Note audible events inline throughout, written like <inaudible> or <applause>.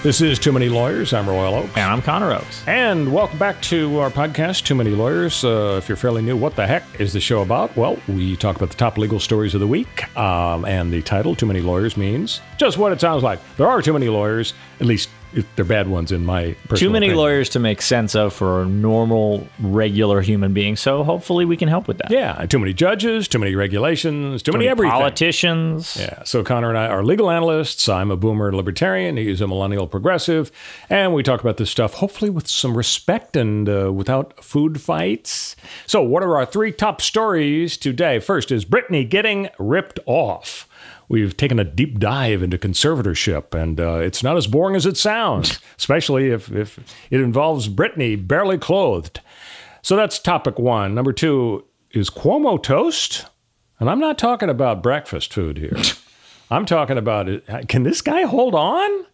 This is Too Many Lawyers. I'm Royal Oaks. And I'm Connor Oaks. And welcome back to our podcast, Too Many Lawyers. Uh, if you're fairly new, what the heck is the show about? Well, we talk about the top legal stories of the week. Um, and the title, Too Many Lawyers, means just what it sounds like. There are too many lawyers, at least they're bad ones in my personal Too many opinion. lawyers to make sense of for a normal, regular human being. So hopefully we can help with that. Yeah, too many judges, too many regulations, too, Too many, many everything. politicians. Yeah, so Connor and I are legal analysts. I'm a boomer libertarian. He's a millennial progressive. And we talk about this stuff, hopefully with some respect and uh, without food fights. So, what are our three top stories today? First is Britney getting ripped off. We've taken a deep dive into conservatorship, and uh, it's not as boring as it sounds, <laughs> especially if, if it involves Britney barely clothed. So that's topic one. Number two is Cuomo toast? And I'm not talking about breakfast food here. <laughs> I'm talking about it. Can this guy hold on?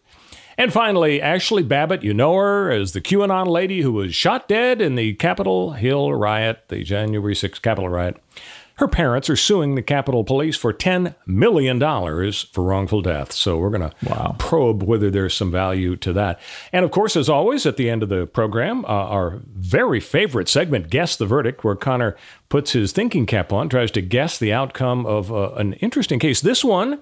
And finally, Ashli Babbitt, you know her as the QAnon lady who was shot dead in the Capitol Hill riot, the January 6th Capitol riot. Her parents are suing the Capitol Police for $10 million for wrongful death. So we're going to Wow. probe whether there's some value to that. And of course, as always, at the end of the program, uh, our very favorite segment, Guess the Verdict, where Connor puts his thinking cap on, tries to guess the outcome of uh, an interesting case. This one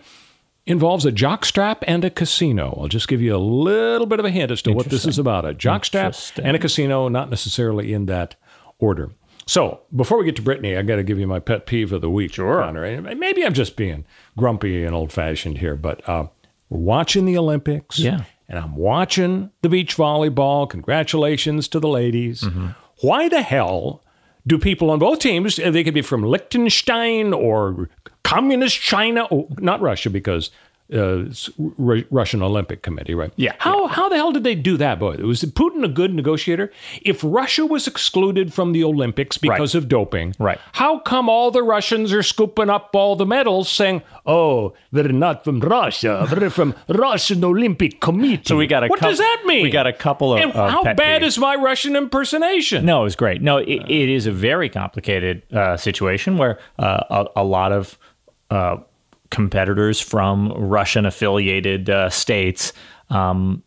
involves a jockstrap and a casino. I'll just give you a little bit of a hint as to what this is about a jockstrap and a casino, not necessarily in that order. So, before we get to Britney, I got to give you my pet peeve of the week, Sure. Connor. And Maybe I'm just being grumpy and old fashioned here, but uh, we're watching the Olympics. Yeah. And I'm watching the beach volleyball. Congratulations to the ladies. Mm-hmm. Why the hell do people on both teams, they could be from Liechtenstein or communist China, oh, not Russia, because uh, it's Ru- Russian Olympic Committee, right? Yeah, How, how the hell did they do that, boy? Was Putin a good negotiator? If Russia was excluded from the Olympics because of doping, Right. how come all the Russians are scooping up all the medals saying, oh, they're not from Russia, they're from Russian Olympic Committee? So we got a What does that mean? we got a couple of- And of how bad is my Russian impersonation? No, it was great. No, it, it is a very complicated uh, situation where uh, a, a lot of uh, competitors from Russian affiliated uh, states um,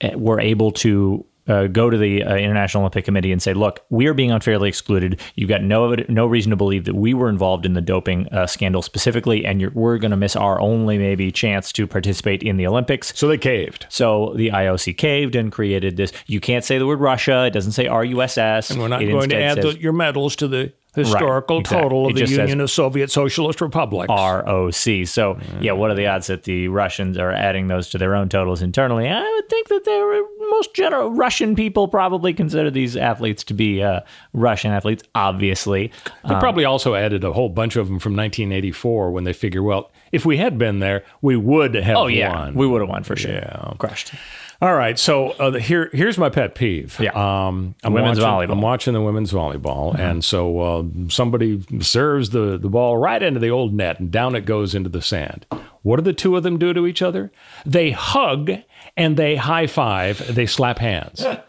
eh, were able to. Uh, go to the uh, International Olympic Committee and say, "Look, we are being unfairly excluded. You've got no no reason to believe that we were involved in the doping uh, scandal specifically, and you're, we're going to miss our only maybe chance to participate in the Olympics." So they caved. So the IOC caved and created this. You can't say the word Russia. It doesn't say RUSS. And we're not It going to add says the, your medals to the historical exactly. total of It the Union of Soviet Socialist Republics. ROC. So yeah, what are the odds that the Russians are adding those to their own totals internally? I would think that they're most general Russian people probably consider these athletes to be uh, Russian athletes. Obviously, They probably also added a whole bunch of them from 1984 when they figure, well, if we had been there, we would have oh yeah, won. we would have won for sure. Yeah. crushed. All right, so uh, here here's my pet peeve. Yeah. um, I'm Women's watching, volleyball. Mm-hmm. I'm watching the women's volleyball, and so uh, somebody serves the the ball right into the old net, and down it goes into the sand. What do the two of them do to each other? They hug and they high five. They slap hands. <laughs>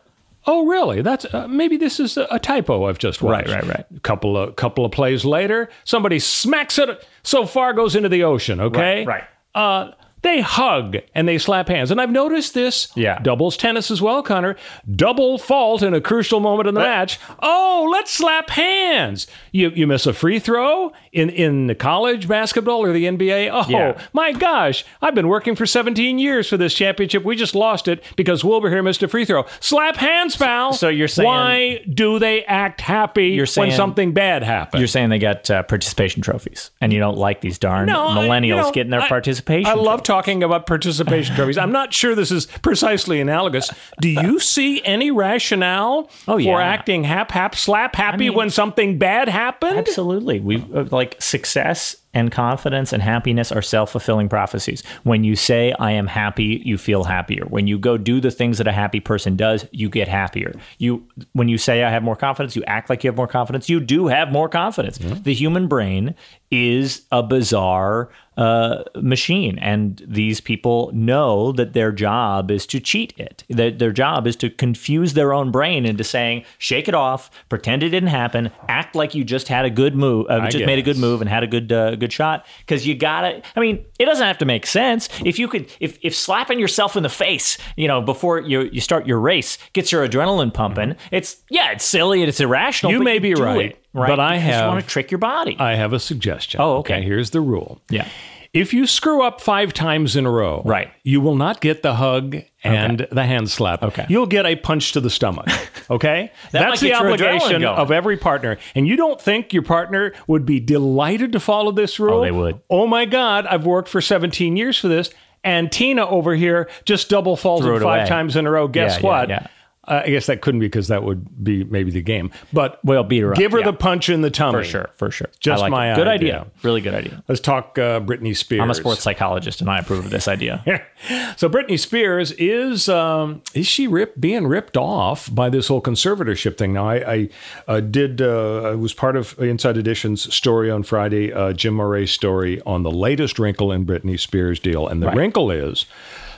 Oh, really? That's uh, maybe this is a, a typo I've just watched. Right, right, right. A couple of couple of plays later, somebody smacks it so far goes into the ocean. Okay, Right, Uh, they hug and they slap hands, and I've noticed this. Yeah. doubles tennis as well, Connor. Double fault in a crucial moment in the match. Oh, let's slap hands. You you miss a free throw in in the college basketball or the NBA. Oh Yeah. my gosh, I've been working for 17 years for this championship. We just lost it because Wilbur here missed a free throw. Slap hands, pal. So you're saying- why do they act happy You're when something bad happens? You're saying they got uh, participation trophies, and you don't like these darn No, I- millennials you know, getting their I- participation. I love. Talking about participation trophies. I'm not sure this is precisely analogous. Do you see any rationale Oh, for acting hap hap slap happy mean- when something bad happened? Absolutely. We uh, like success and confidence and happiness are self-fulfilling prophecies. When you say I am happy, you feel happier. When you go do the things that a happy person does, you get happier. You when you say I have more confidence, you act like you have more confidence, you do have more confidence. Mm-hmm. The human brain is a bizarre uh, machine. And these people know that their job is to cheat it. That their job is to confuse their own brain into saying, shake it off, pretend it didn't happen, act like you just had a good move, uh, just guess. made a good move and had a good uh, good shot. Because you gotta, I mean, it doesn't have to make sense. If you could, if, if slapping yourself in the face, you know, before you, you start your race gets your adrenaline pumping, it's, yeah, it's silly and it's irrational. You may be right. It, right. But I have. You want to trick your body. I have a suggestion. Oh, okay. okay. Here's the rule. Yeah. If you screw up five times in a row, right. you will not get the hug and okay. the hand slap. Okay. You'll get a punch to the stomach. <laughs> Okay? that That's the obligation of every partner. And you don't think your partner would be delighted to follow this rule? Oh, they would. Oh my God, I've worked for 17 years for this. And Tina over here just double faulted five away. times in a row. Guess yeah, what? Yeah, yeah. I guess that couldn't be because that would be maybe the game. But well, beat her. Up, Give her yeah. the punch in the tummy for sure. For sure. Just like my it. good idea. idea. Really good idea. Let's talk uh, Britney Spears. I'm a sports psychologist, and I approve of this idea. <laughs> so Britney Spears is um, is she rip, being ripped off by this whole conservatorship thing? Now I, I uh, did uh, I was part of Inside Edition's story on Friday, uh, Jim Moret's story on the latest wrinkle in Britney Spears' deal, and the right. wrinkle is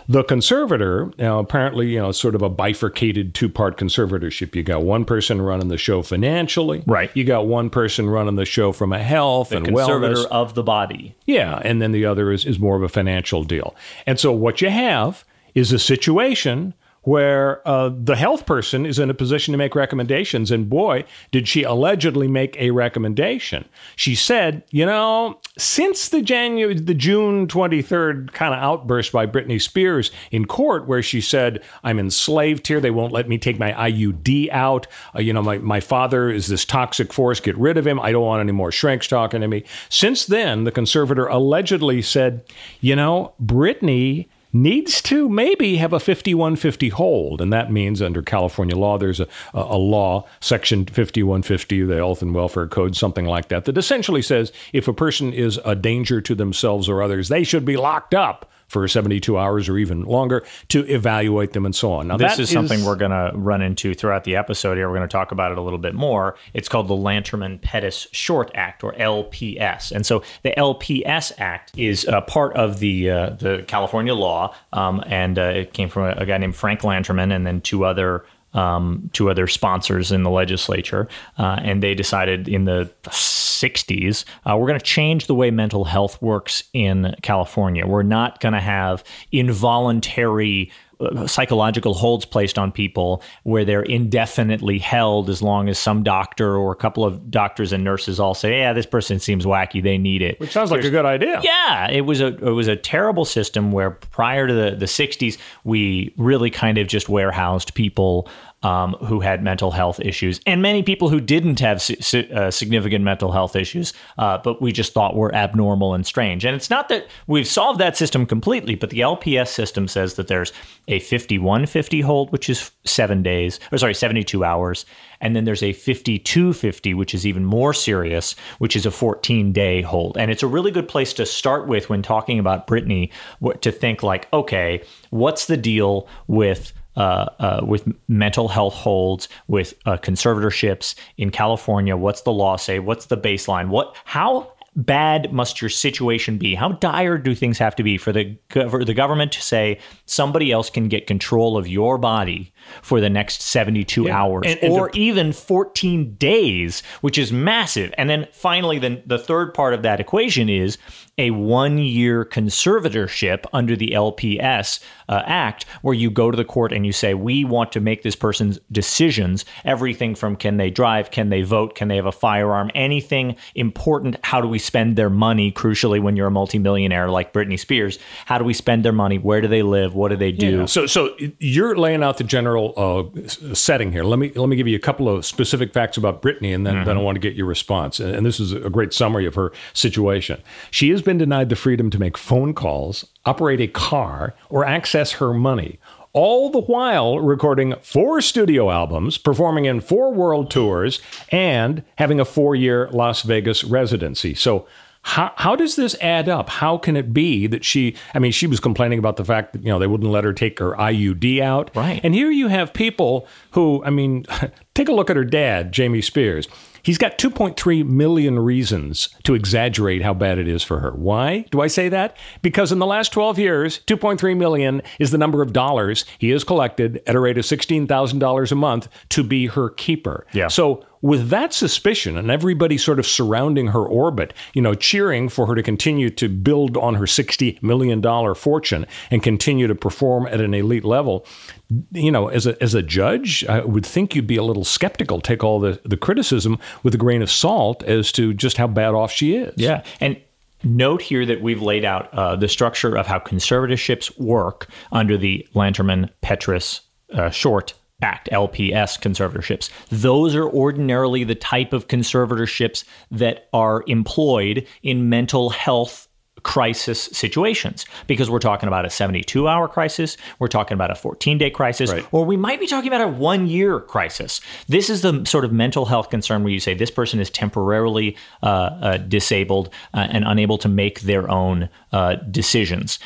the conservator, now apparently, you know, sort of a bifurcated two part conservatorship. You got one person running the show financially. Right. You got one person running the show from a health the and conservator wellness. of the body. Yeah. And then the other is, is more of a financial deal. And so what you have is a situation where uh, the health person is in a position to make recommendations. And boy, did she allegedly make a recommendation. She said, you know, since the January, the June 23rd kind of outburst by Britney Spears in court, where she said, I'm enslaved here. They won't let me take my IUD out. Uh, you know, my, my father is this toxic force. Get rid of him. I don't want any more shrinks talking to me. Since then, the conservator allegedly said, you know, Britney needs to maybe have a 5150 hold. And that means under California law, there's a, a, law, Section 5150, the Health and Welfare Code, something like that, that essentially says if a person is a danger to themselves or others, they should be locked up for 72 hours or even longer to evaluate them and so on. Now, this is something is, we're going to run into throughout the episode here. We're going to talk about it a little bit more. It's called the Lanterman Petris Short Act or LPS. And so the LPS Act is a part of the uh, the California law, um, and uh, it came from a, a guy named Frank Lanterman and then two other um, two other sponsors in the legislature, uh, and they decided in the 60s uh, we're going to change the way mental health works in California. We're not going to have involuntary psychological holds placed on people where they're indefinitely held as long as some doctor or a couple of doctors and nurses all say, "Yeah, this person seems wacky. They need it." Which sounds There's, like a good idea. Yeah, it was a it was a terrible system where prior to the the '60s we really kind of just warehoused people um, who had mental health issues, and many people who didn't have si- uh, significant mental health issues, uh, but we just thought were abnormal and strange. And it's not that we've solved that system completely, but the LPS system says that there's a 5150 hold, which is seven days, or sorry, 72 hours, and then there's a 5250, which is even more serious, which is a 14 day hold. And it's a really good place to start with when talking about Britney to think like, okay, what's the deal with uh, uh, with mental health holds, with uh, conservatorships in California. What's the law say? What's the baseline? What how bad must your situation be? How dire do things have to be for the for the government to say somebody else can get control of your body for the next 72 yeah. hours and, and or to, even 14 days, which is massive. And then finally then the third part of that equation is a 1-year conservatorship under the LPS uh, act where you go to the court and you say we want to make this person's decisions everything from can they drive, can they vote, can they have a firearm, anything important, how do we spend their money, crucially, when you're a multimillionaire like Britney Spears. How do we spend their money? Where do they live? What do they do? Yeah. So, so you're laying out the general uh, setting here. Let me let me give you a couple of specific facts about Britney, and then, mm-hmm. then I want to get your response. And, and this is a great summary of her situation. She has been denied the freedom to make phone calls, operate a car, or access her money all the while recording four studio albums, performing in four world tours, and having a four year Las Vegas residency. So, How, how does this add up? How can it be that she, I mean, she was complaining about the fact that, you know, they wouldn't let her take her IUD out. Right. And here you have people who, I mean, <laughs> take a look at her dad, Jamie Spears. He's got 2.3 million reasons to exaggerate how bad it is for her. Why do I say that? Because in the last 12 years, 2.3 million is the number of dollars he has collected at a rate of $16,000 a month to be her keeper. Yeah. So with that suspicion and everybody sort of surrounding her orbit, you know, cheering for her to continue to build on her $60 million fortune and continue to perform at an elite level, you know, as a, as a judge, I would think you'd be a little skeptical, take all the, the criticism with a grain of salt as to just how bad off she is. Yeah. And note here that we've laid out uh, the structure of how conservatorships work under the Lanterman Petris uh, Short Act, LPS conservatorships. Those are ordinarily the type of conservatorships that are employed in mental health crisis situations because we're talking about a 72 hour crisis, we're talking about a 14 day crisis, Right. or we might be talking about a one year crisis. This is the sort of mental health concern where you say this person is temporarily uh, uh, disabled uh, and unable to make their own uh, decisions.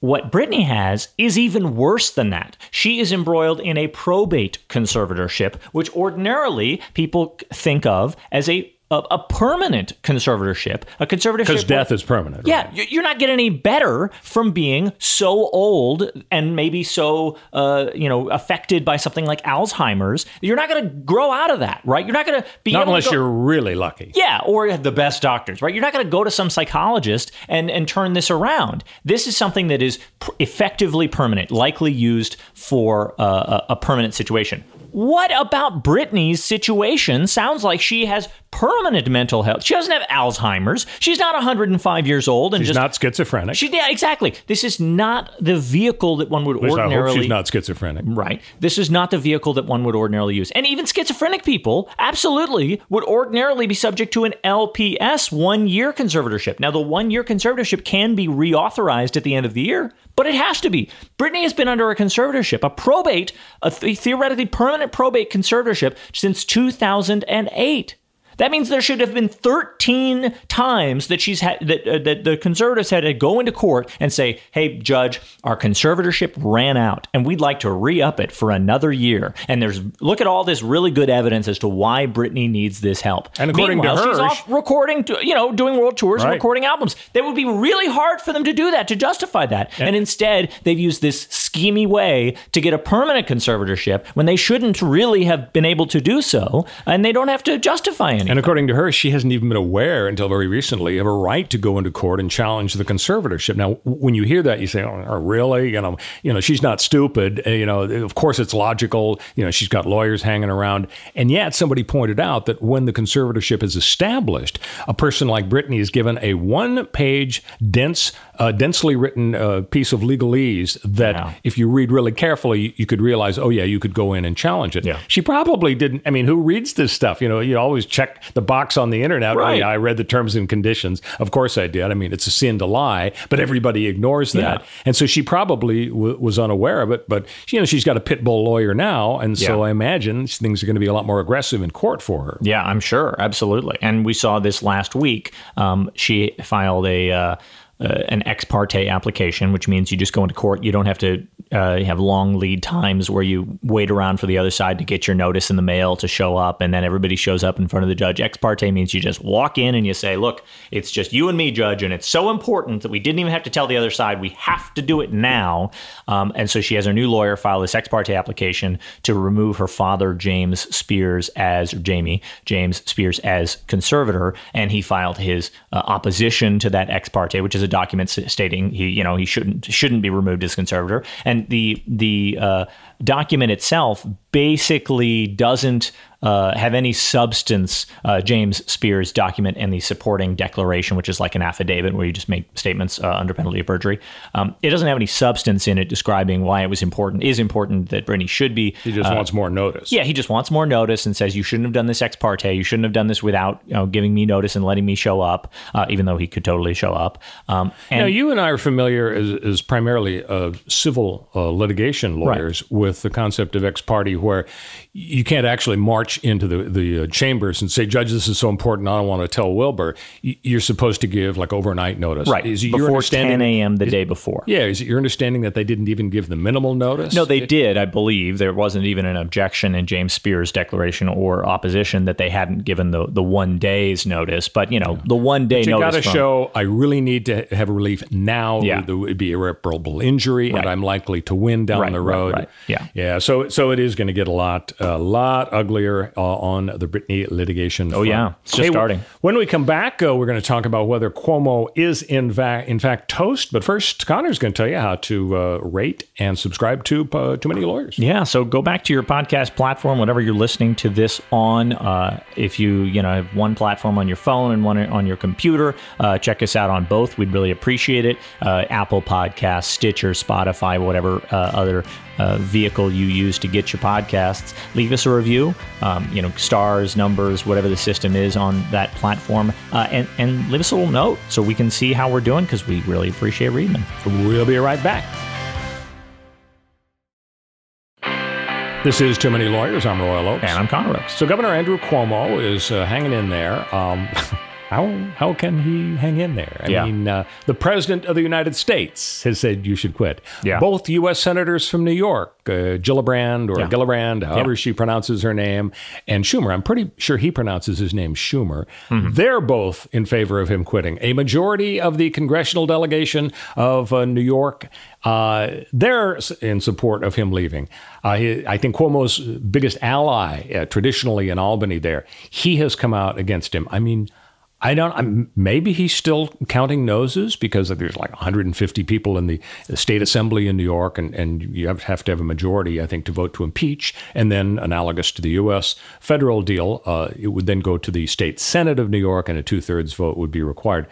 What Britney has is even worse than that. She is embroiled in a probate conservatorship, which ordinarily people think of as a a, a permanent conservatorship, a conservatorship Because death is permanent. yeah, right? you- you're not getting any better from being so old and maybe so uh, you know affected by something like Alzheimer's. You're not going to grow out of that, right? You're not going to be Not unless go- you're really lucky. yeah, or the best doctors, right? You're not going to go to some psychologist and, and turn this around. This is something that is pr- effectively permanent, likely used for uh, a, a permanent situation. What about Britney's situation? Sounds like she has permanent mental health. She doesn't have Alzheimer's. She's not 105 years old and She's just not schizophrenic. She, yeah, exactly. This is not the vehicle that one would least I ordinarily. hope she's not schizophrenic. Right. This is not the vehicle that one would ordinarily use. And even schizophrenic people absolutely would ordinarily be subject to an LPS one year conservatorship. Now, the one year conservatorship can be reauthorized at the end of the year, but it has to be. Britney has been under a conservatorship, a probate, a th- theoretically permanent probate conservatorship since 2008. That means there should have been 13 times that she's had that, uh, that the conservatives had to go into court and say, "Hey, judge, our conservatorship ran out, and we'd like to re-up it for another year." And there's look at all this really good evidence as to why Britney needs this help. And according to Meanwhile, she's her, off recording, to- you know, doing world tours and recording albums. That would be really hard for them to do that to justify that. And instead, they've used this schemy way to get a permanent conservatorship when they shouldn't really have been able to do so, and they don't have to justify anything. And according to her, she hasn't even been aware until very recently of a right to go into court and challenge the conservatorship. Now, when you hear that, you say, "Oh, really?" You know, you know, she's not stupid. Uh, You know, of course it's logical. You know, she's got lawyers hanging around, and yet somebody pointed out that when the conservatorship is established, a person like Britney is given a one-page, dense, uh, densely written uh, piece of legalese that, if you read really carefully, you, you could realize, oh yeah, you could go in and challenge it. Yeah. She probably didn't. I mean, who reads this stuff? You know, you always check the box on the internet. Oh, Right. yeah, I read the terms and conditions. Of course I did. I mean, it's a sin to lie, but everybody ignores that. Yeah. And so she probably w- was unaware of it. But, you know, she's got a pit bull lawyer now. And so Yeah. I imagine things are going to be a lot more aggressive in court for her. Yeah, I'm sure, absolutely. And we saw this last week. Um, she filed a uh, uh, an ex parte application, which means you just go into court. You don't have to uh, have long lead times where you wait around for the other side to get your notice in the mail to show up, and then everybody shows up in front of the judge. Ex parte means you just walk in and you say, "Look, it's just you and me, judge, and it's so important that we didn't even have to tell the other side. We have to do it now." Um, and so she has her new lawyer file this ex parte application to remove her father, James Spears, as Jamie James Spears as conservator, and he filed his uh, opposition to that ex parte, which is a document stating he, you know, he shouldn't shouldn't be removed as conservator, and the the uh, document itself basically doesn't uh, have any substance. Uh, James Spears' document and the supporting declaration, which is like an affidavit where you just make statements uh, under penalty of perjury. Um, it doesn't have any substance in it describing why it was important. Is important that Britney should be. He just wants more notice. Yeah, he just wants more notice and says you shouldn't have done this ex parte. You shouldn't have done this without you know, giving me notice and letting me show up, uh, even though he could totally show up. Um, and Now, you and I are familiar as, as primarily uh, civil uh, litigation lawyers with the concept of ex parte, where you can't actually march march into the the uh, chambers and say, "Judge, this is so important. I don't want to tell Wilbur." You're supposed to give like overnight notice, Right. Is it your before understanding? 10 a.m. the is- day before. Yeah, is it your understanding that they didn't even give the minimal notice? No, they did, I believe. There wasn't even an objection in James Spears' declaration or opposition that they hadn't given the, the one day's notice. But, you know, the one day You got notice. to show I really need to have relief now. Yeah. There would be irreparable injury, Right. and I'm likely to win down Right, the road. right. Yeah. yeah. So, so it is going to get a lot, a lot uglier uh, on the Britney litigation. Oh, yeah. It's just starting. When we come back, uh, we're going to talk about whether Cuomo is in fact, in fact, toast. But first, Connor's going to tell you how to uh, rate and subscribe to uh, Too Many Lawyers. Yeah, so go back to your podcast platform, whatever you're listening to this on. Uh, if you you know have one platform on your phone and one on your computer, uh, check us out on both. We'd really appreciate it. Uh, Apple Podcasts, Stitcher, Spotify, whatever uh, other uh, vehicle you use to get your podcasts. Leave us a review. Um, you know, stars, numbers, whatever the system is on that platform, uh, and and leave us a little note so we can see how we're doing because we really appreciate reading them. We'll be right back. This is Too Many Lawyers. I'm Royal Oaks. And I'm Connor Oaks. So Governor Andrew Cuomo is uh, hanging in there. Um, <laughs> how how can he hang in there? I Yeah. mean, uh, the president of the United States has said you should quit. Yeah. Both U.S. senators from New York, uh, Gillibrand or Yeah. Gillibrand, however Yeah. she pronounces her name, and Schumer. I'm pretty sure he pronounces his name Schumer. Mm-hmm. They're both in favor of him quitting. A majority of the congressional delegation of uh, New York, uh, they're in support of him leaving. Uh, he, I think Cuomo's biggest ally, uh, traditionally in Albany, there, he has come out against him. I mean. I don't. I'm, maybe he's still counting noses because there's like 150 people in the state assembly in New York, and, and you have, to have a majority, I think, to vote to impeach. And then, analogous to the U.S. federal deal, uh, it would then go to the state senate of New York, and a two thirds vote would be required.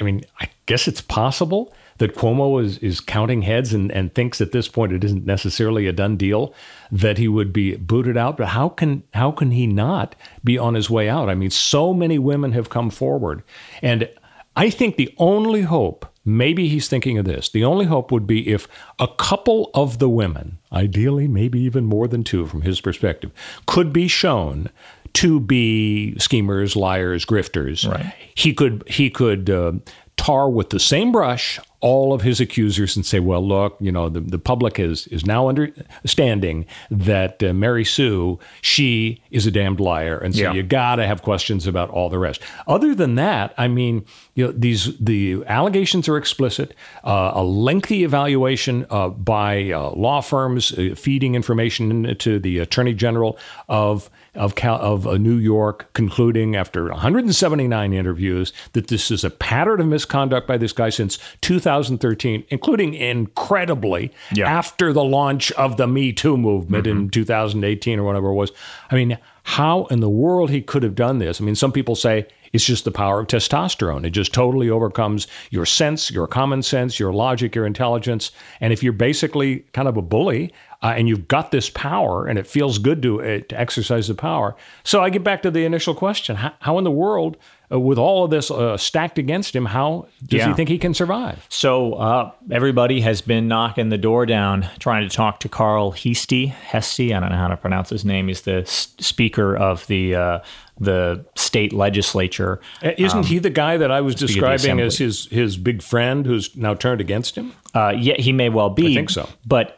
I mean, I guess it's possible that Cuomo is, is counting heads and, and thinks at this point it isn't necessarily a done deal that he would be booted out. But how can how can he not be on his way out? I mean, so many women have come forward, and I think the only hope. Maybe he's thinking of this. The only hope would be if a couple of the women, ideally maybe even more than two from his perspective, could be shown to be schemers, liars, grifters. Right. He could he could uh, tar with the same brush all of his accusers and say, well, look, you know, the, the public is is now understanding that uh, Mary Sue, she is a damned liar, and so Yeah. you got to have questions about all the rest. Other than that, I mean, you know, these the allegations are explicit. Uh, a lengthy evaluation uh, by uh, law firms uh, feeding information to the Attorney General of of Cal, of uh, New York, concluding after 179 interviews that this is a pattern of misconduct by this guy since 2013, including incredibly Yeah. after the launch of the Me Too movement in 2018 or whatever it was. I mean, how in the world he could have done this? I mean, some people say it's just the power of testosterone. It just totally overcomes your sense, your common sense, your logic, your intelligence. And if you're basically kind of a bully uh, and you've got this power and it feels good to, uh, to exercise the power. So I get back to the initial question how, how in the world, uh, with all of this uh, stacked against him, how does he think he can survive? So uh, everybody has been knocking the door down, trying to talk to Carl Heastie. Hesty, I don't know how to pronounce his name. He's the s- speaker of the uh, the state legislature. Uh, Isn't he the guy that I was describing as his, his big friend who's now turned against him? Uh, yeah, he may well be. I think so. But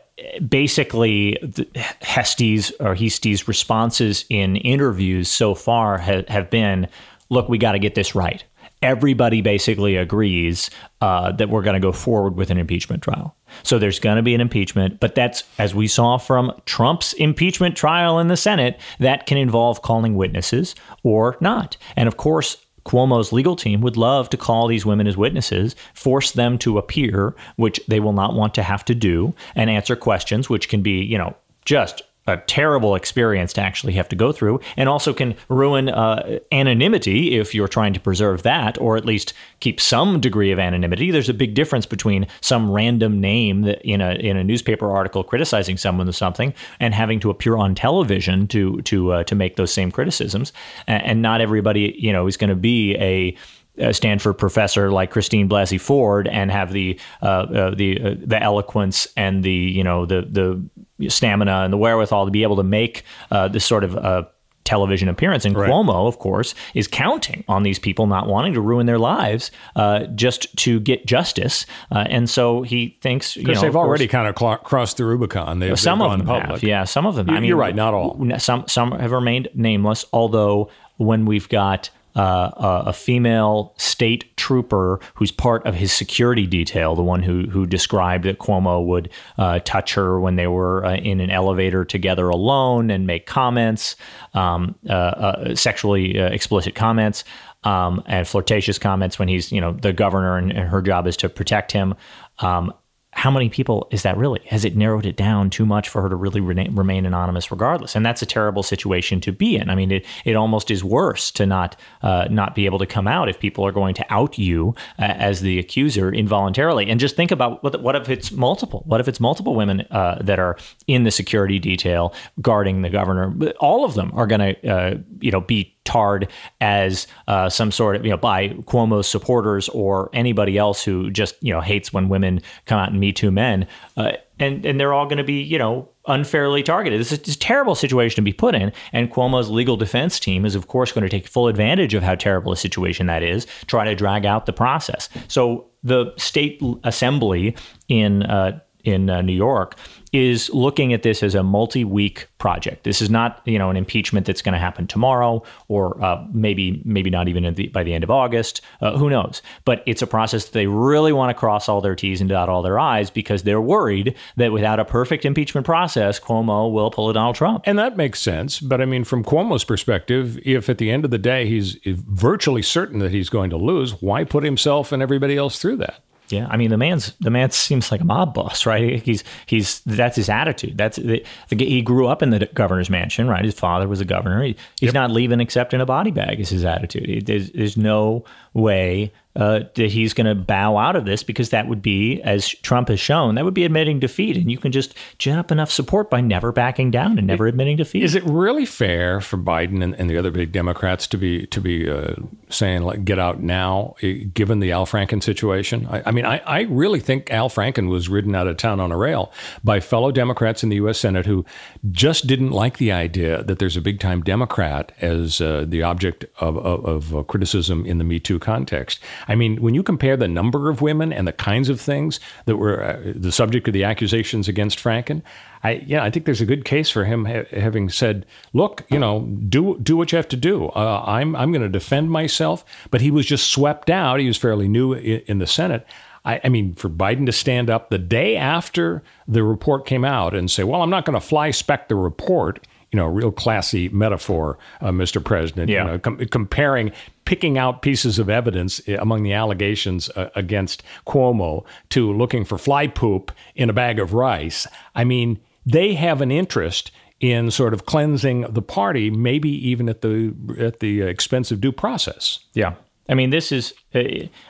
basically, the, Hesty's or Heasty's responses in interviews so far ha- have been, "Look, we got to get this right." Everybody basically agrees uh, that we're going to go forward with an impeachment trial. So there's going to be an impeachment, but that's as we saw from Trump's impeachment trial in the Senate, that can involve calling witnesses or not. And of course, Cuomo's legal team would love to call these women as witnesses, force them to appear, which they will not want to have to do, and answer questions, which can be, you know, just a terrible experience to actually have to go through, and also can ruin uh, anonymity if you're trying to preserve that, or at least keep some degree of anonymity. There's a big difference between some random name in a in a newspaper article criticizing someone or something, and having to appear on television to to uh, to make those same criticisms. And, and not everybody, you know, is going to be a a Stanford professor like Christine Blasey Ford and have the uh, uh, the uh, the eloquence and the you know the the stamina and the wherewithal to be able to make uh, this sort of uh, television appearance. And Right. Cuomo, of course, is counting on these people not wanting to ruin their lives uh, just to get justice. Uh, and so he thinks, you know, they've of course- already kind of cl- crossed the Rubicon. They've, some they've of gone them public. have. Yeah, some of them. You- I mean, you're right, not all. Some some have remained nameless. Although when we've got uh, a, female state trooper who's part of his security detail, the one who who described that Cuomo would uh, touch her when they were uh, in an elevator together alone and make comments, um, uh, uh, sexually uh, explicit comments. Um, and flirtatious comments when he's, you know, the governor and, and her job is to protect him. Um, how many people is that really? Has it narrowed it down too much for her to really rena- remain anonymous regardless? And that's a terrible situation to be in. I mean, it, it almost is worse to not uh, not be able to come out if people are going to out you uh, as the accuser involuntarily. And just think about what, what if it's multiple? What if it's multiple women uh, that are in the security detail guarding the governor? All of them are going to, uh, you know, be tarred as uh, some sort of you know by Cuomo's supporters or anybody else who just you know hates when women come out and Me Too men, uh, and and they're all going to be you know unfairly targeted. This is this is a terrible situation to be put in, and Cuomo's legal defense team is of course going to take full advantage of how terrible a situation that is, try to drag out the process. So the state assembly in. Uh, in uh, New York is looking at this as a multi-week project. This is not, you know, an impeachment that's going to happen tomorrow or uh, maybe maybe not even the, by the end of August. Uh, who knows? But it's a process that they really want to cross all their T's and dot all their I's because they're worried that without a perfect impeachment process, Cuomo will pull a Donald Trump. And that makes sense. But I mean, from Cuomo's perspective, if at the end of the day he's virtually certain that he's going to lose, why put himself and everybody else through that? Yeah, I mean the man's the man seems like a mob boss, right? He's he's that's his attitude. That's the, the, he grew up in the governor's mansion, right? His father was a governor. He, he's not leaving except in a body bag. Is his attitude? He- there's, there's no way uh, that he's going to bow out of this because that would be, as Trump has shown, that would be admitting defeat. And you can just gin up enough support by never backing down and never admitting defeat. Is it really fair for Biden and, and the other big Democrats to be to be uh, saying like "get out now"? Given the Al Franken situation, I, I mean, I, I really think Al Franken was ridden out of town on a rail by fellow Democrats in the U.S. Senate who just didn't like the idea that there's a big time Democrat as uh, the object of, of, of uh, criticism in the Me Too context. I mean, when you compare the number of women and the kinds of things that were uh, the subject of the accusations against Franken, I yeah, I think there's a good case for him ha- having said, "Look, you know, do do what you have to do. Uh, I'm I'm going to defend myself." But he was just swept out. He was fairly new in, in the Senate. I, I mean, for Biden to stand up the day after the report came out and say, "Well, I'm not going to fly spec the report." You know, real classy metaphor, uh, Mr. President. Yeah. You know, com- comparing, picking out pieces of evidence uh, among the allegations uh, against Cuomo to looking for fly poop in a bag of rice. I mean, they have an interest in sort of cleansing the party, maybe even at the at the expense of due process. Yeah. I mean, this is uh,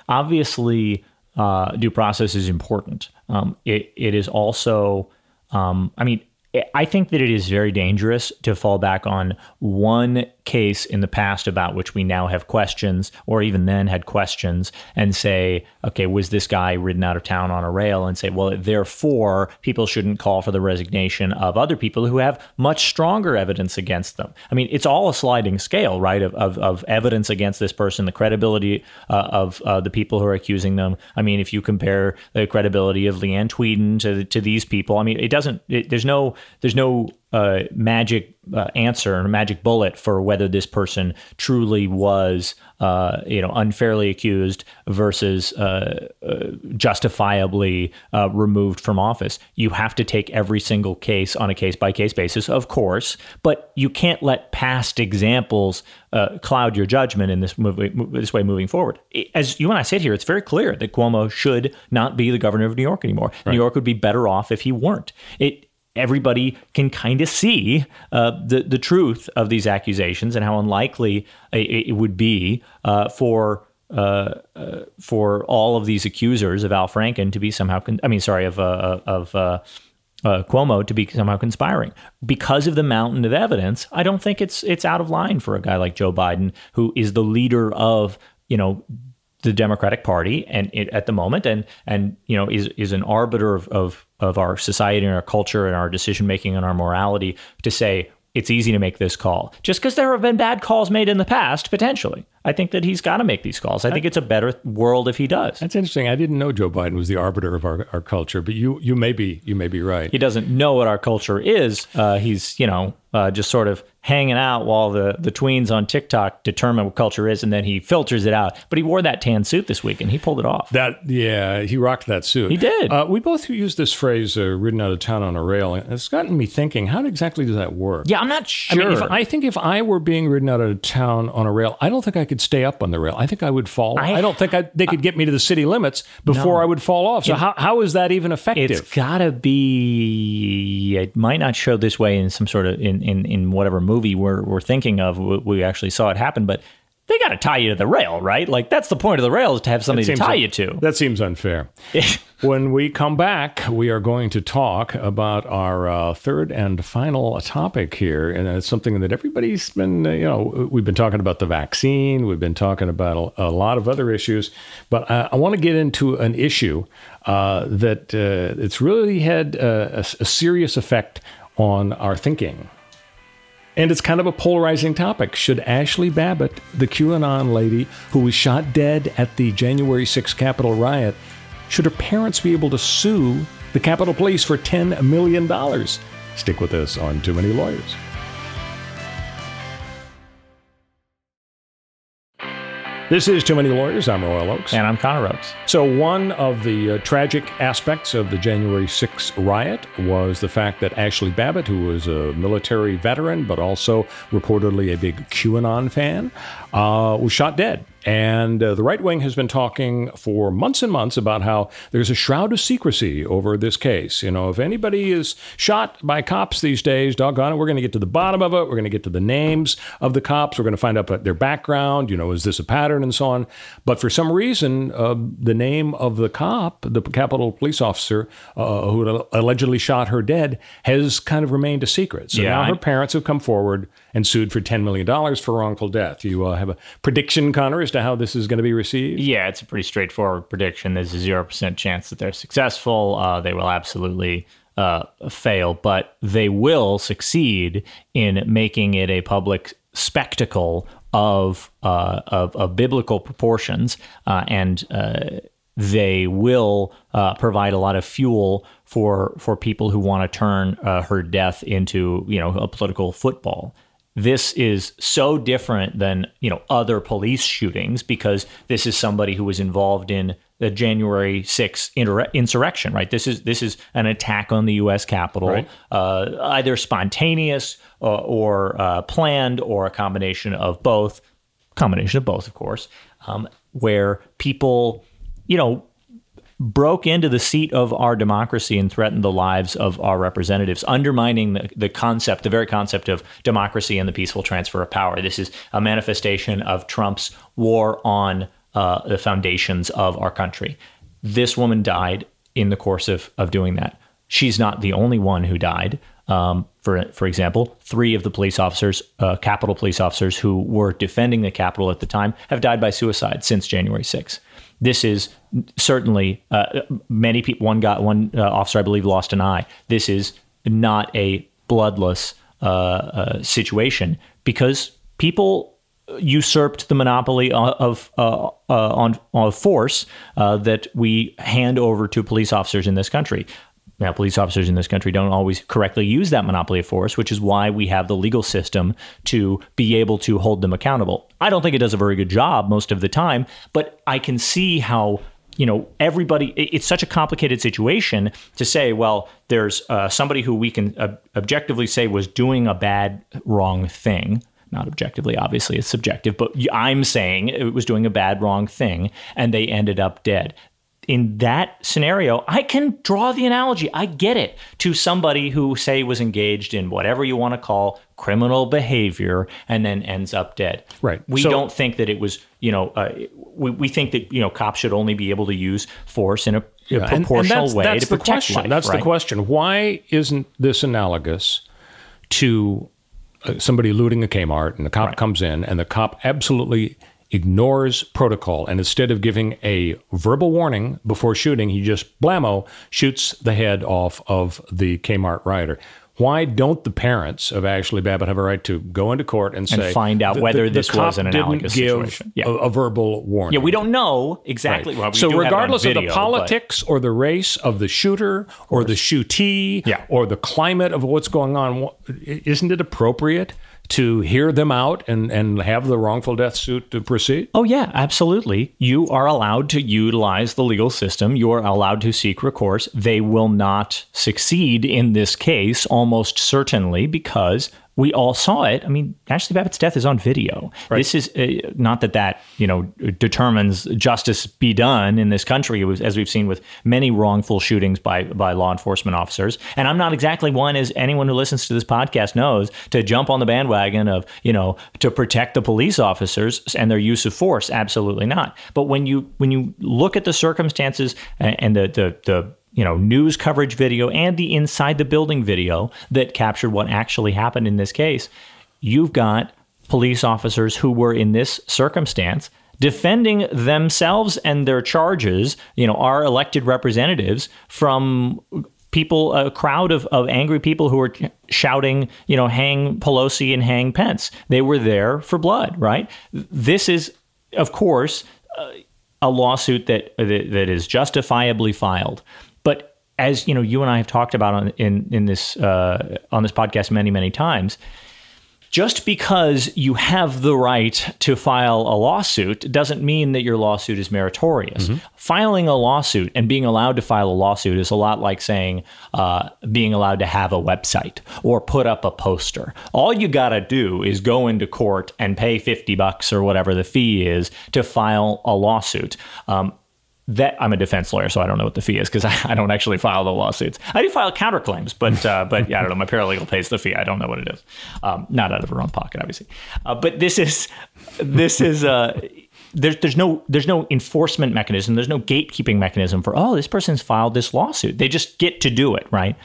obviously uh, due process is important. Um, it, it is also, um, I mean, I think that it is very dangerous to fall back on one case in the past about which we now have questions, or even then had questions, and say, okay, was this guy ridden out of town on a rail? And say, well, therefore, people shouldn't call for the resignation of other people who have much stronger evidence against them. I mean, it's all a sliding scale, right, of, of, of evidence against this person, the credibility uh, of uh, the people who are accusing them. I mean, if you compare the credibility of Leanne Tweeden to, to these people, I mean, it doesn't, it, there's no, there's no uh, magic uh, answer or magic bullet for whether this person truly was, uh, you know, unfairly accused versus uh, uh, justifiably uh, removed from office. You have to take every single case on a case by case basis, of course, but you can't let past examples uh, cloud your judgment in this mov- this way moving forward. As you and I sit here, it's very clear that Cuomo should not be the governor of New York anymore. New York would be better off if he weren't. It everybody can kind of see uh, the the truth of these accusations and how unlikely it, it would be uh, for. Uh, uh, for all of these accusers of Al Franken to be somehow, con- I mean, sorry, of uh, of uh, Cuomo to be somehow conspiring because of the mountain of evidence. I don't think it's it's out of line for a guy like Joe Biden, who is the leader of you know the Democratic Party and it, at the moment, and and you know is is an arbiter of, of of our society and our culture and our decision making and our morality to say it's easy to make this call. Just because there have been bad calls made in the past, potentially. I think that he's got to make these calls. I think it's a better world if he does. That's interesting. I didn't know Joe Biden was the arbiter of our, our culture, but you you may be you may be right. He doesn't know what our culture is. Uh, he's you know uh, just sort of hanging out while the, the tweens on TikTok determine what culture is, and then he filters it out. But he wore that tan suit this week, and he pulled it off. That yeah, he rocked that suit. He did. Uh, we both used this phrase, uh, "ridden out of town on a rail," and it's gotten me thinking: How exactly does that work? Yeah, I'm not sure. I mean, if, I think if I were being ridden out of town on a rail, I don't think I could stay up on the rail. I think I would fall. I, I- don't think I, they could get me to the city limits before No. I would fall off. So how, how is that even effective? It's gotta be. It might not show this way in some sort of in in, in whatever movie we're we're thinking of. We actually saw it happen, but they got to tie you to the rail, right? Like that's the point of the rail is to have somebody to tie un- you to. That seems unfair. <laughs> when we come back, we are going to talk about our uh, third and final topic here, and it's something that everybody's been, uh, you know, we've been talking about the vaccine, we've been talking about a, a lot of other issues, but I, I want to get into an issue uh, that uh, it's really had uh, a, a serious effect on our thinking. And it's kind of a polarizing topic. Should Ashli Babbitt, the QAnon lady who was shot dead at the January 6th Capitol riot, should her parents be able to sue the Capitol Police for $10 million? Stick with us on Too Many Lawyers. This is Too Many Lawyers. I'm Royal Oaks. and I'm Connor Oaks. So, one of the uh, tragic aspects of the January 6th riot was the fact that Ashli Babbitt, who was a military veteran but also reportedly a big QAnon fan, uh, was shot dead. And uh, the right wing has been talking for months and months about how there's a shroud of secrecy over this case. You know, if anybody is shot by cops these days, doggone it, we're going to get to the bottom of it. We're going to get to the names of the cops. We're going to find out their background. You know, is this a pattern and so on. But for some reason, uh, the name of the cop, the Capitol police officer uh, who allegedly shot her dead, has kind of remained a secret. So Yeah, now her parents have come forward and sued for $10 million for wrongful death. You uh, have a prediction, Connor, to how this is going to be received? Yeah, it's a pretty straightforward prediction. There's a zero percent chance that they're successful. Uh, they will absolutely uh, fail, but they will succeed in making it a public spectacle of uh, of, of biblical proportions, uh, and uh, they will uh, provide a lot of fuel for for people who want to turn uh, her death into you know a political football this is so different than you know other police shootings because this is somebody who was involved in the January 6th inter- insurrection, right? This is this is an attack on the U.S. Capitol, Right. uh, either spontaneous uh, or uh, planned, or a combination of both. Combination of both, of course, um, where people, you know, broke into the seat of our democracy and threatened the lives of our representatives, undermining the, the concept, the very concept of democracy and the peaceful transfer of power. This is a manifestation of Trump's war on uh, the foundations of our country. This woman died in the course of, of doing that. She's not the only one who died. Um, for for example, three of the police officers, uh, Capitol police officers who were defending the Capitol at the time, have died by suicide since January 6th. This is certainly uh, many people. One got one uh, officer, I believe, lost an eye. This is not a bloodless uh, uh, situation because people usurped the monopoly of, of uh, uh, on, on force uh, that we hand over to police officers in this country. Now, police officers in this country don't always correctly use that monopoly of force, which is why we have the legal system to be able to hold them accountable. I don't think it does a very good job most of the time, but I can see how you know everybody it's such a complicated situation to say well there's uh, somebody who we can ob- objectively say was doing a bad wrong thing not objectively obviously it's subjective but i'm saying it was doing a bad wrong thing and they ended up dead in that scenario i can draw the analogy i get it to somebody who say was engaged in whatever you want to call criminal behavior and then ends up dead Right. we So- don't think that it was you know uh, we, we think that you know cops should only be able to use force in a, a Yeah, and- and proportional that's, way that's to protect question. life, That's right? the question. Why isn't this analogous to uh, somebody looting a Kmart and the cop comes in and the cop absolutely ignores protocol and instead of giving a verbal warning before shooting, he just blammo shoots the head off of the Kmart rioter. Why don't the parents of Ashli Babbitt have a right to go into court and say find out the- whether the- the this cop was an didn't analogous give situation? Yeah. a, a verbal warning? Yeah, we don't know exactly. Right. Well, we so do have it on regardless of video, the but- politics or the race of the shooter or the shootee Yeah. or the climate of what's going on, isn't it appropriate to hear them out and, and have the wrongful death suit to proceed? Oh, yeah, absolutely. You are allowed to utilize the legal system. You are allowed to seek recourse. They will not succeed in this case, almost certainly, because we all saw it. I mean, Ashli Babbitt's death is on video. This is uh, not that that you know determines justice be done in this country, It was- as we've seen with many wrongful shootings by by law enforcement officers. And I'm not exactly one, as anyone who listens to this podcast knows, to jump on the bandwagon of you know to protect the police officers and their use of force. Absolutely not. But when you when you look at the circumstances and and the the the you know news coverage video and the inside the building video that captured what actually happened in this case you've got police officers who were in this circumstance defending themselves and their charges you know our elected representatives from people a crowd of, of angry people who were shouting you know hang pelosi and hang pence they were there for blood right this is of course uh, a lawsuit that that, that is justifiably filed. As you know, you and I have talked about on in in this uh, on this podcast many many times. Just because you have the right to file a lawsuit doesn't mean that your lawsuit is meritorious. Filing a lawsuit and being allowed to file a lawsuit is a lot like saying uh, being allowed to have a website or put up a poster. All you got to do is go into court and pay 50 bucks or whatever the fee is to file a lawsuit. Um, that I'm a defense lawyer, so I don't know what the fee is because <laughs> I, I don't actually file the lawsuits. I do file counterclaims, but uh, but yeah, I don't know. My paralegal pays the fee. I don't know what it is. Um, not out of her own pocket, obviously. Uh, but this is this is. Uh, there's there's no there's no enforcement mechanism. There's no gatekeeping mechanism for oh this person's filed this lawsuit. They just get to do it, right?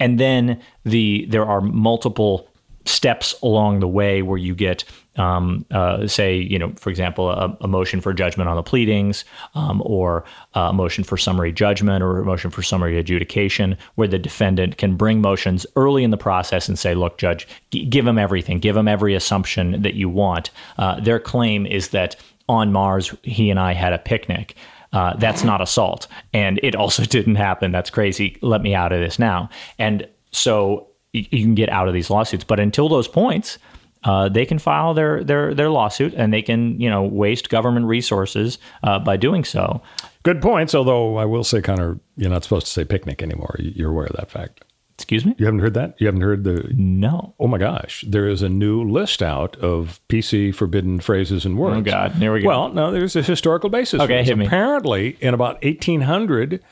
And then the there are multiple steps along the way where you get, um, uh, say, you know, for example, a, a motion for judgment on the pleadings, um, or a motion for summary judgment, or a motion for summary adjudication, where the defendant can bring motions early in the process and say, "Look, judge, g- give them everything, give them every assumption that you want." Uh, their claim is that on Mars, he and I had a picnic. Uh, that's not assault, and it also <laughs> didn't happen. That's crazy. Let me out of this now. And so you can get out of these lawsuits. But until those points, uh, they can file their, their their lawsuit and they can you know waste government resources uh, by doing so. Good points. Although I will say, Connor, you're not supposed to say picnic anymore. You're aware of that fact. Excuse me? You haven't heard that? You haven't heard the No. Oh my gosh, there is a new list out of PC forbidden phrases and words. Oh, God. Here we go. Well, no, there's a historical basis. Okay, hit me. Apparently, in about 1800,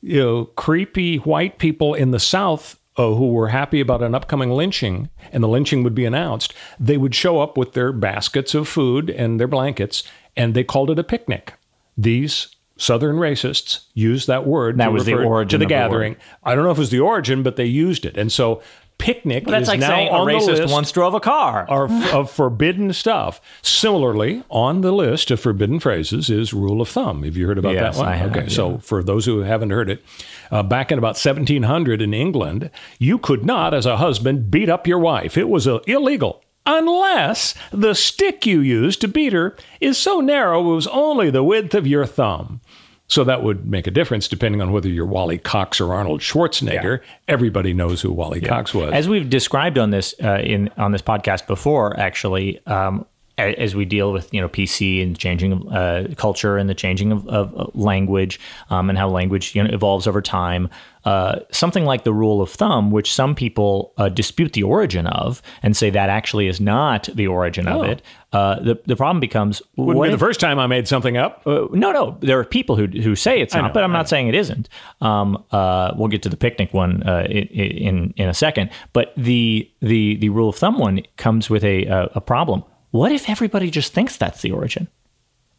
you know, creepy white people in the South uh, who were happy about an upcoming lynching, and the lynching would be announced, they would show up with their baskets of food and their blankets, and they called it a picnic. These Southern racists used that word That to was the refer origin to the of the gathering. I don't know if it was the origin, but they used it, and so picnic That's is like now saying a racist once drove a car. are of forbidden stuff. Similarly, on the list of forbidden phrases is rule of thumb. Have you heard about Yes, that one? I have, okay, yeah. so for those who haven't heard it, uh, back in about 1700 in England, you could not, as a husband, beat up your wife. It was uh, illegal. Unless the stick you used to beat her is so narrow it was only the width of your thumb. So that would make a difference depending on whether you're Wally Cox or Arnold Schwarzenegger. Everybody knows who Wally Cox was. As we've described on this uh, in on this podcast before, actually, um, a- as we deal with you know PC and changing of uh, culture and the changing of, of uh, language um, and how language you know evolves over time, uh, something like the rule of thumb, which some people uh, dispute the origin of and say that actually is not the origin of Oh. it. Uh, the the problem becomes Wouldn't be the first time I made something up. uh, no, no. There are people who who say it's I not, know, but I'm I not know. saying it isn't. Um, uh, we'll get to the picnic one uh, in, in a second. But the the the rule of thumb one comes with a, a problem. What if everybody just thinks that's the origin?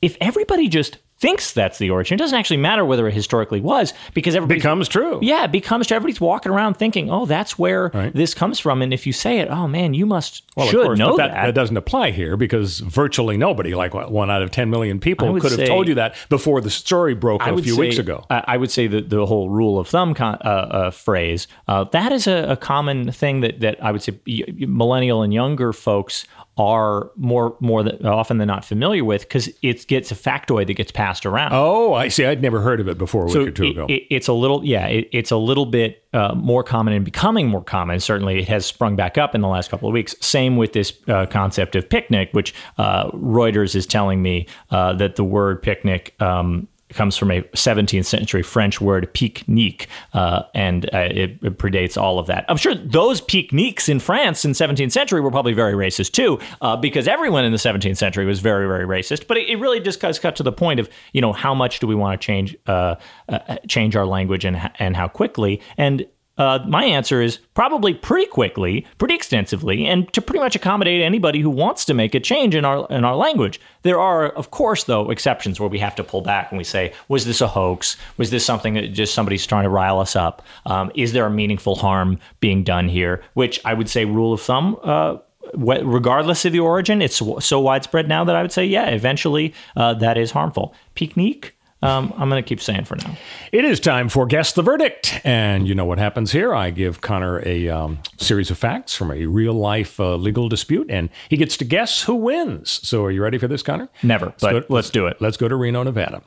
If everybody just thinks that's the origin. It doesn't actually matter whether it historically was because everybody Becomes true. Yeah, it becomes true. Everybody's walking around thinking, "Oh, that's where Right. this comes from." And if you say it, "Oh man, you must Well, should course, know that, that." that doesn't apply here because virtually nobody, like one out of 10 million people, could have told you that before the story broke I a few say, weeks ago. I would say that the whole rule of thumb con- uh, uh, phrase uh, that is a, a common thing that that I would say millennial and younger folks are more more than, often than not familiar with because it gets a factoid that gets passed around. Oh, I see. I'd never heard of it before a week so or two it- ago. it- it's a little yeah it, it's a little bit uh, more common and becoming more common certainly it has sprung back up in the last couple of weeks same with this uh, concept of picnic which uh, reuters is telling me uh, that the word picnic um, comes from a 17th century French word pique-nique, uh, and uh, it, it predates all of that. I'm sure those pique-niques in France in 17th century were probably very racist too, uh, because everyone in the 17th century was very, very racist. But it, it really just does cut to the point of, you know, how much do we want to change uh, uh, change our language and and how quickly? And uh, my answer is probably pretty quickly, pretty extensively, and to pretty much accommodate anybody who wants to make a change in our in our language. There are, of course, though, exceptions where we have to pull back and we say, "Was this a hoax? Was this something that just somebody's trying to rile us up? Um, is there a meaningful harm being done here?" Which I would say, rule of thumb. Uh, Regardless of the origin, it's so- widespread now that I would say, yeah, eventually uh, that is harmful. Picnic, um, I'm going to keep saying for now. It is time for Guess the Verdict. And you know what happens here? I give Connor a um, series of facts from a real life uh, legal dispute, and he gets to guess who wins. So are you ready for this, Connor? Never, but go- let's do it. Let's go to Reno, Nevada.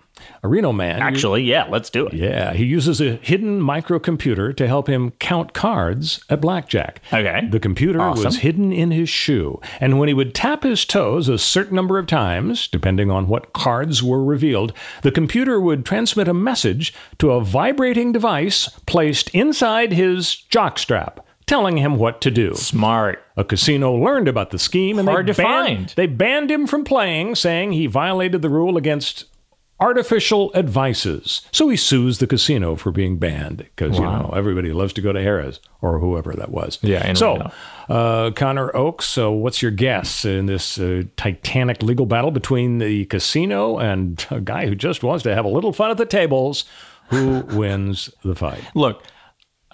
A Reno man. Actually, yeah, let's do it. Yeah, he uses a hidden microcomputer to help him count cards at blackjack. Okay. The computer Awesome. was hidden in his shoe, and when he would tap his toes a certain number of times, depending on what cards were revealed, the computer would transmit a message to a vibrating device placed inside his jockstrap, telling him what to do. Smart. A casino learned about the scheme and Hard they to banned, find. They banned him from playing, saying he violated the rule against artificial advices. So he sues the casino for being banned because you know everybody loves to go to Harrah's or whoever that was. Yeah, So, uh, Connor Oakes, so what's your guess in this uh, titanic legal battle between the casino and a guy who just wants to have a little fun at the tables? Who <laughs> wins the fight? Look,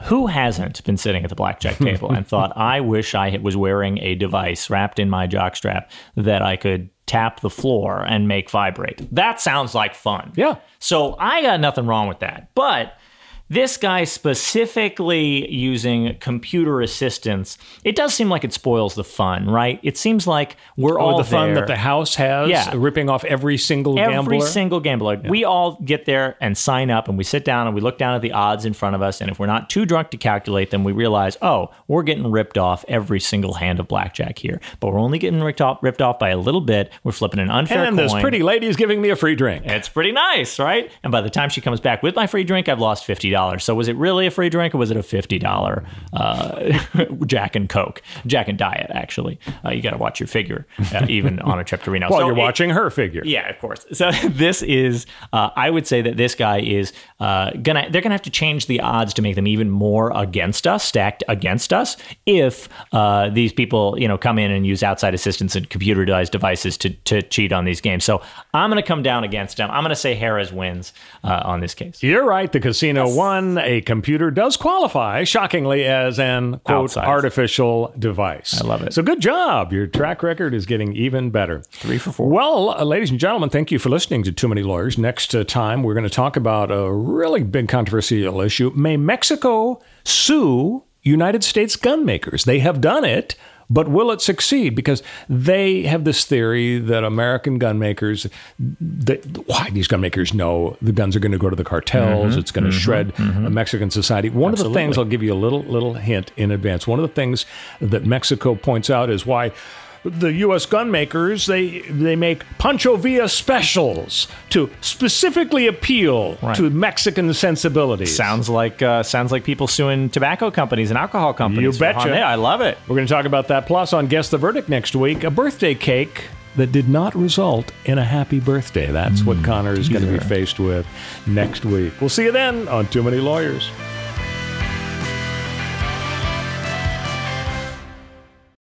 who hasn't been sitting at the blackjack <laughs> table and thought, I wish I was wearing a device wrapped in my jockstrap that I could tap the floor and make vibrate? That sounds like fun. Yeah. So I got nothing wrong with that. But this guy specifically using computer assistance, it does seem like it spoils the fun, right? It seems like we're oh, all Oh, the fun there. that the house has, Yeah. ripping off every single Every gambler. Every single gambler. We all get there and sign up, and we sit down and we look down at the odds in front of us. And if we're not too drunk to calculate them, we realize, oh, we're getting ripped off every single hand of blackjack here. But we're only getting ripped off, ripped off by a little bit. We're flipping an unfair and coin. this pretty lady is giving me a free drink. It's pretty nice, right? And by the time she comes back with my free drink, I've lost fifty dollars. So was it really a free drink, or was it a fifty dollar uh, <laughs> Jack and Coke, Jack and Diet? Actually, uh, you got to watch your figure, uh, even <laughs> on a trip to Reno. While So you're it- watching her figure. yeah, of course. So <laughs> this is, uh, I would say that this guy is uh, gonna. They're gonna have to change the odds to make them even more against us, stacked against us, if uh, these people, you know, come in and use outside assistance and computerized devices to to cheat on these games. So I'm gonna come down against him. I'm gonna say Harrah's wins uh, on this case. You're right. The casino won. A computer does qualify, shockingly, as an quote Outside. artificial device. I love it. So good job. Your track record is getting even better. Three for four. Well, uh, ladies and gentlemen, thank you for listening to Too Many Lawyers. Next uh, time, we're going to talk about a really big controversial issue. May Mexico sue United States gun makers? They have done it. But will it succeed? Because they have this theory that American gun makers, that, why these gun makers know the guns are going to go to the cartels. Mm-hmm. It's going to shred Mexican society. One of the things I'll give you a little little hint in advance. One of the things that Mexico points out is why the U.S. gun makers they they make Pancho Villa specials to specifically appeal to Mexican sensibilities. Sounds like uh, sounds like people suing tobacco companies and alcohol companies. You betcha. I love it. We're going to talk about that. Plus, on Guess the Verdict next week, a birthday cake that did not result in a happy birthday. That's what Connor is going to be faced with next week. We'll see you then on Too Many Lawyers.